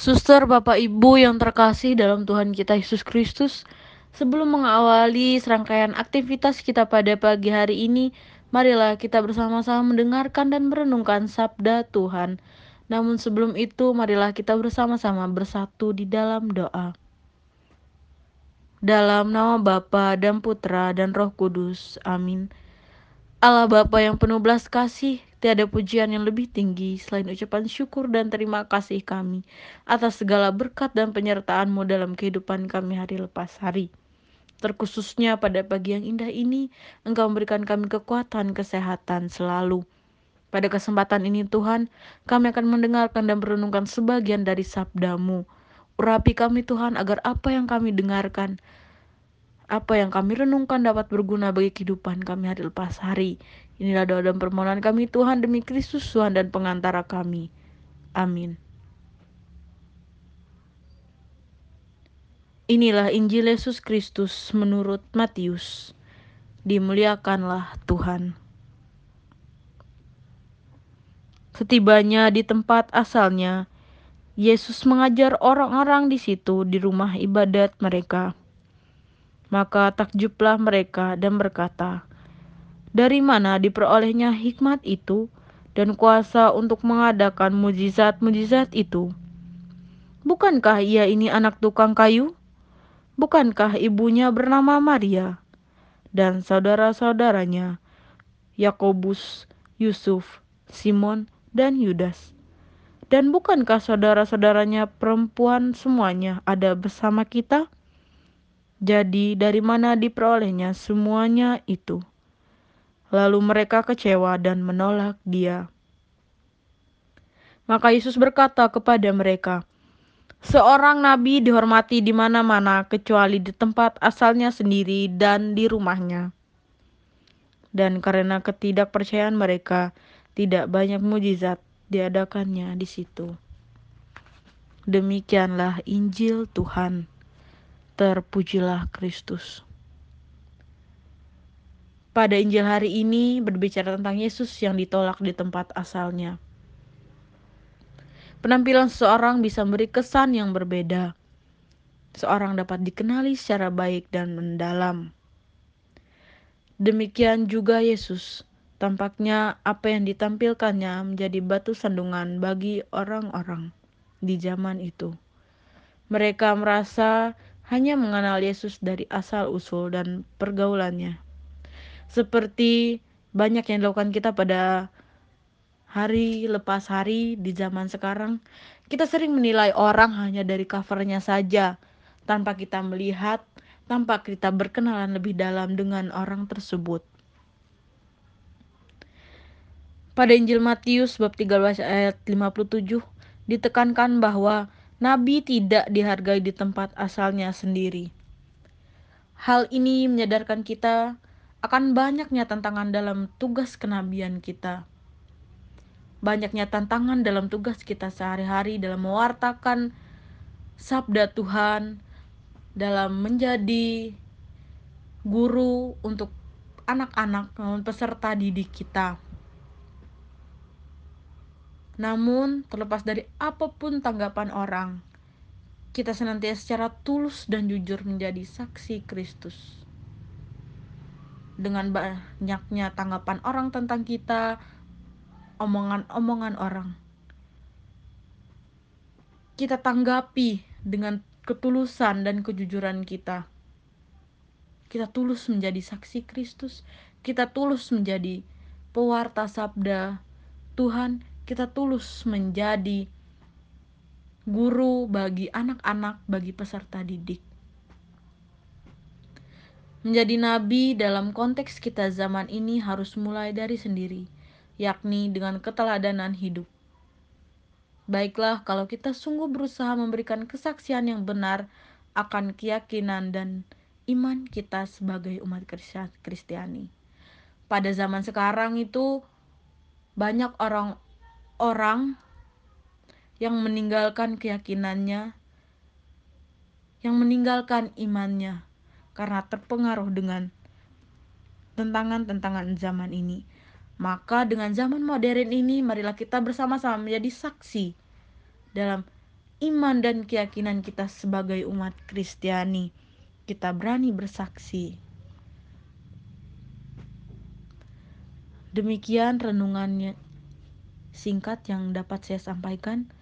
Suster, Bapak, Ibu yang terkasih dalam Tuhan kita Yesus Kristus, sebelum mengawali serangkaian aktivitas kita pada pagi hari ini, marilah kita bersama-sama mendengarkan dan merenungkan sabda Tuhan. Namun sebelum itu, marilah kita bersama-sama bersatu di dalam doa. Dalam nama Bapa dan Putra dan Roh Kudus. Amin. Allah Bapa yang penuh belas kasih, tiada pujian yang lebih tinggi selain ucapan syukur dan terima kasih kami atas segala berkat dan penyertaan-Mu dalam kehidupan kami hari lepas hari. Terkhususnya pada pagi yang indah ini, Engkau memberikan kami kekuatan, kesehatan selalu. Pada kesempatan ini Tuhan, kami akan mendengarkan dan merenungkan sebagian dari sabdamu. Urapi kami Tuhan agar apa yang kami dengarkan apa yang kami renungkan dapat berguna bagi kehidupan kami hari lepas hari. Inilah doa dan permohonan kami Tuhan demi Kristus Tuhan dan pengantara kami. Amin. Inilah Injil Yesus Kristus menurut Matius. Dimuliakanlah Tuhan. Setibanya di tempat asalnya, Yesus mengajar orang-orang di situ di rumah ibadat mereka. Maka takjublah mereka dan berkata, Dari mana diperolehnya hikmat itu dan kuasa untuk mengadakan mujizat-mujizat itu? Bukankah ia ini anak tukang kayu? Bukankah ibunya bernama Maria dan saudara-saudaranya Yakobus, Yusuf, Simon, dan Yudas? Dan bukankah saudara-saudaranya perempuan semuanya ada bersama kita?' Jadi, dari mana diperolehnya semuanya itu? Lalu mereka kecewa dan menolak Dia. Maka Yesus berkata kepada mereka, "Seorang nabi dihormati di mana-mana, kecuali di tempat asalnya sendiri dan di rumahnya." Dan karena ketidakpercayaan mereka, tidak banyak mujizat diadakannya di situ. Demikianlah Injil Tuhan. Terpujilah Kristus. Pada Injil hari ini berbicara tentang Yesus yang ditolak di tempat asalnya. Penampilan seseorang bisa memberi kesan yang berbeda. Seorang dapat dikenali secara baik dan mendalam. Demikian juga Yesus. Tampaknya apa yang ditampilkannya menjadi batu sandungan bagi orang-orang di zaman itu. Mereka merasa hanya mengenal Yesus dari asal-usul dan pergaulannya. Seperti banyak yang dilakukan kita pada hari lepas hari di zaman sekarang, kita sering menilai orang hanya dari covernya saja, tanpa kita melihat, tanpa kita berkenalan lebih dalam dengan orang tersebut. Pada Injil Matius bab 13 ayat 57 ditekankan bahwa Nabi tidak dihargai di tempat asalnya sendiri. Hal ini menyadarkan kita akan banyaknya tantangan dalam tugas kenabian kita. Banyaknya tantangan dalam tugas kita sehari-hari dalam mewartakan sabda Tuhan, dalam menjadi guru untuk anak-anak peserta didik kita. Namun, terlepas dari apa pun tanggapan orang, kita senantiasa secara tulus dan jujur menjadi saksi Kristus. Dengan banyaknya tanggapan orang tentang kita, omongan-omongan orang, kita tanggapi dengan ketulusan dan kejujuran kita. Kita tulus menjadi saksi Kristus, kita tulus menjadi pewarta sabda Tuhan, kita tulus menjadi guru bagi anak-anak, bagi peserta didik. Menjadi nabi dalam konteks kita zaman ini harus mulai dari sendiri, yakni dengan keteladanan hidup. Baiklah, kalau kita sungguh berusaha memberikan kesaksian yang benar akan keyakinan dan iman kita sebagai umat Kristiani. Pada zaman sekarang itu banyak orang orang yang meninggalkan keyakinannya, yang meninggalkan imannya karena terpengaruh dengan tentangan-tentangan zaman ini. Maka dengan zaman modern ini marilah kita bersama-sama menjadi saksi dalam iman dan keyakinan kita sebagai umat Kristiani. Kita berani bersaksi. Demikian renungannya singkat yang dapat saya sampaikan.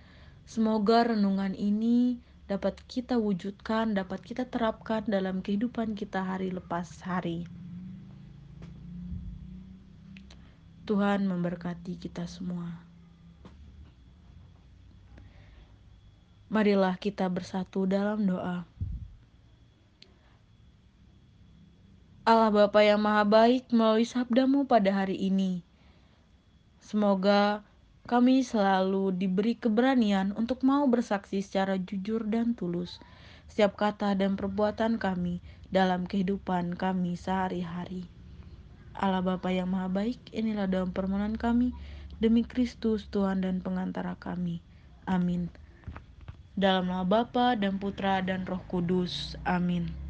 Semoga renungan ini dapat kita wujudkan, dapat kita terapkan dalam kehidupan kita hari lepas hari. Tuhan memberkati kita semua. Marilah kita bersatu dalam doa. Allah Bapa yang Maha Baik melalui sabdamu pada hari ini. Semoga kami selalu diberi keberanian untuk mau bersaksi secara jujur dan tulus setiap kata dan perbuatan kami dalam kehidupan kami sehari-hari. Allah Bapa yang Maha Baik, inilah dalam permohonan kami demi Kristus Tuhan dan pengantara kami. Amin. Dalam nama Bapa dan Putra dan Roh Kudus. Amin.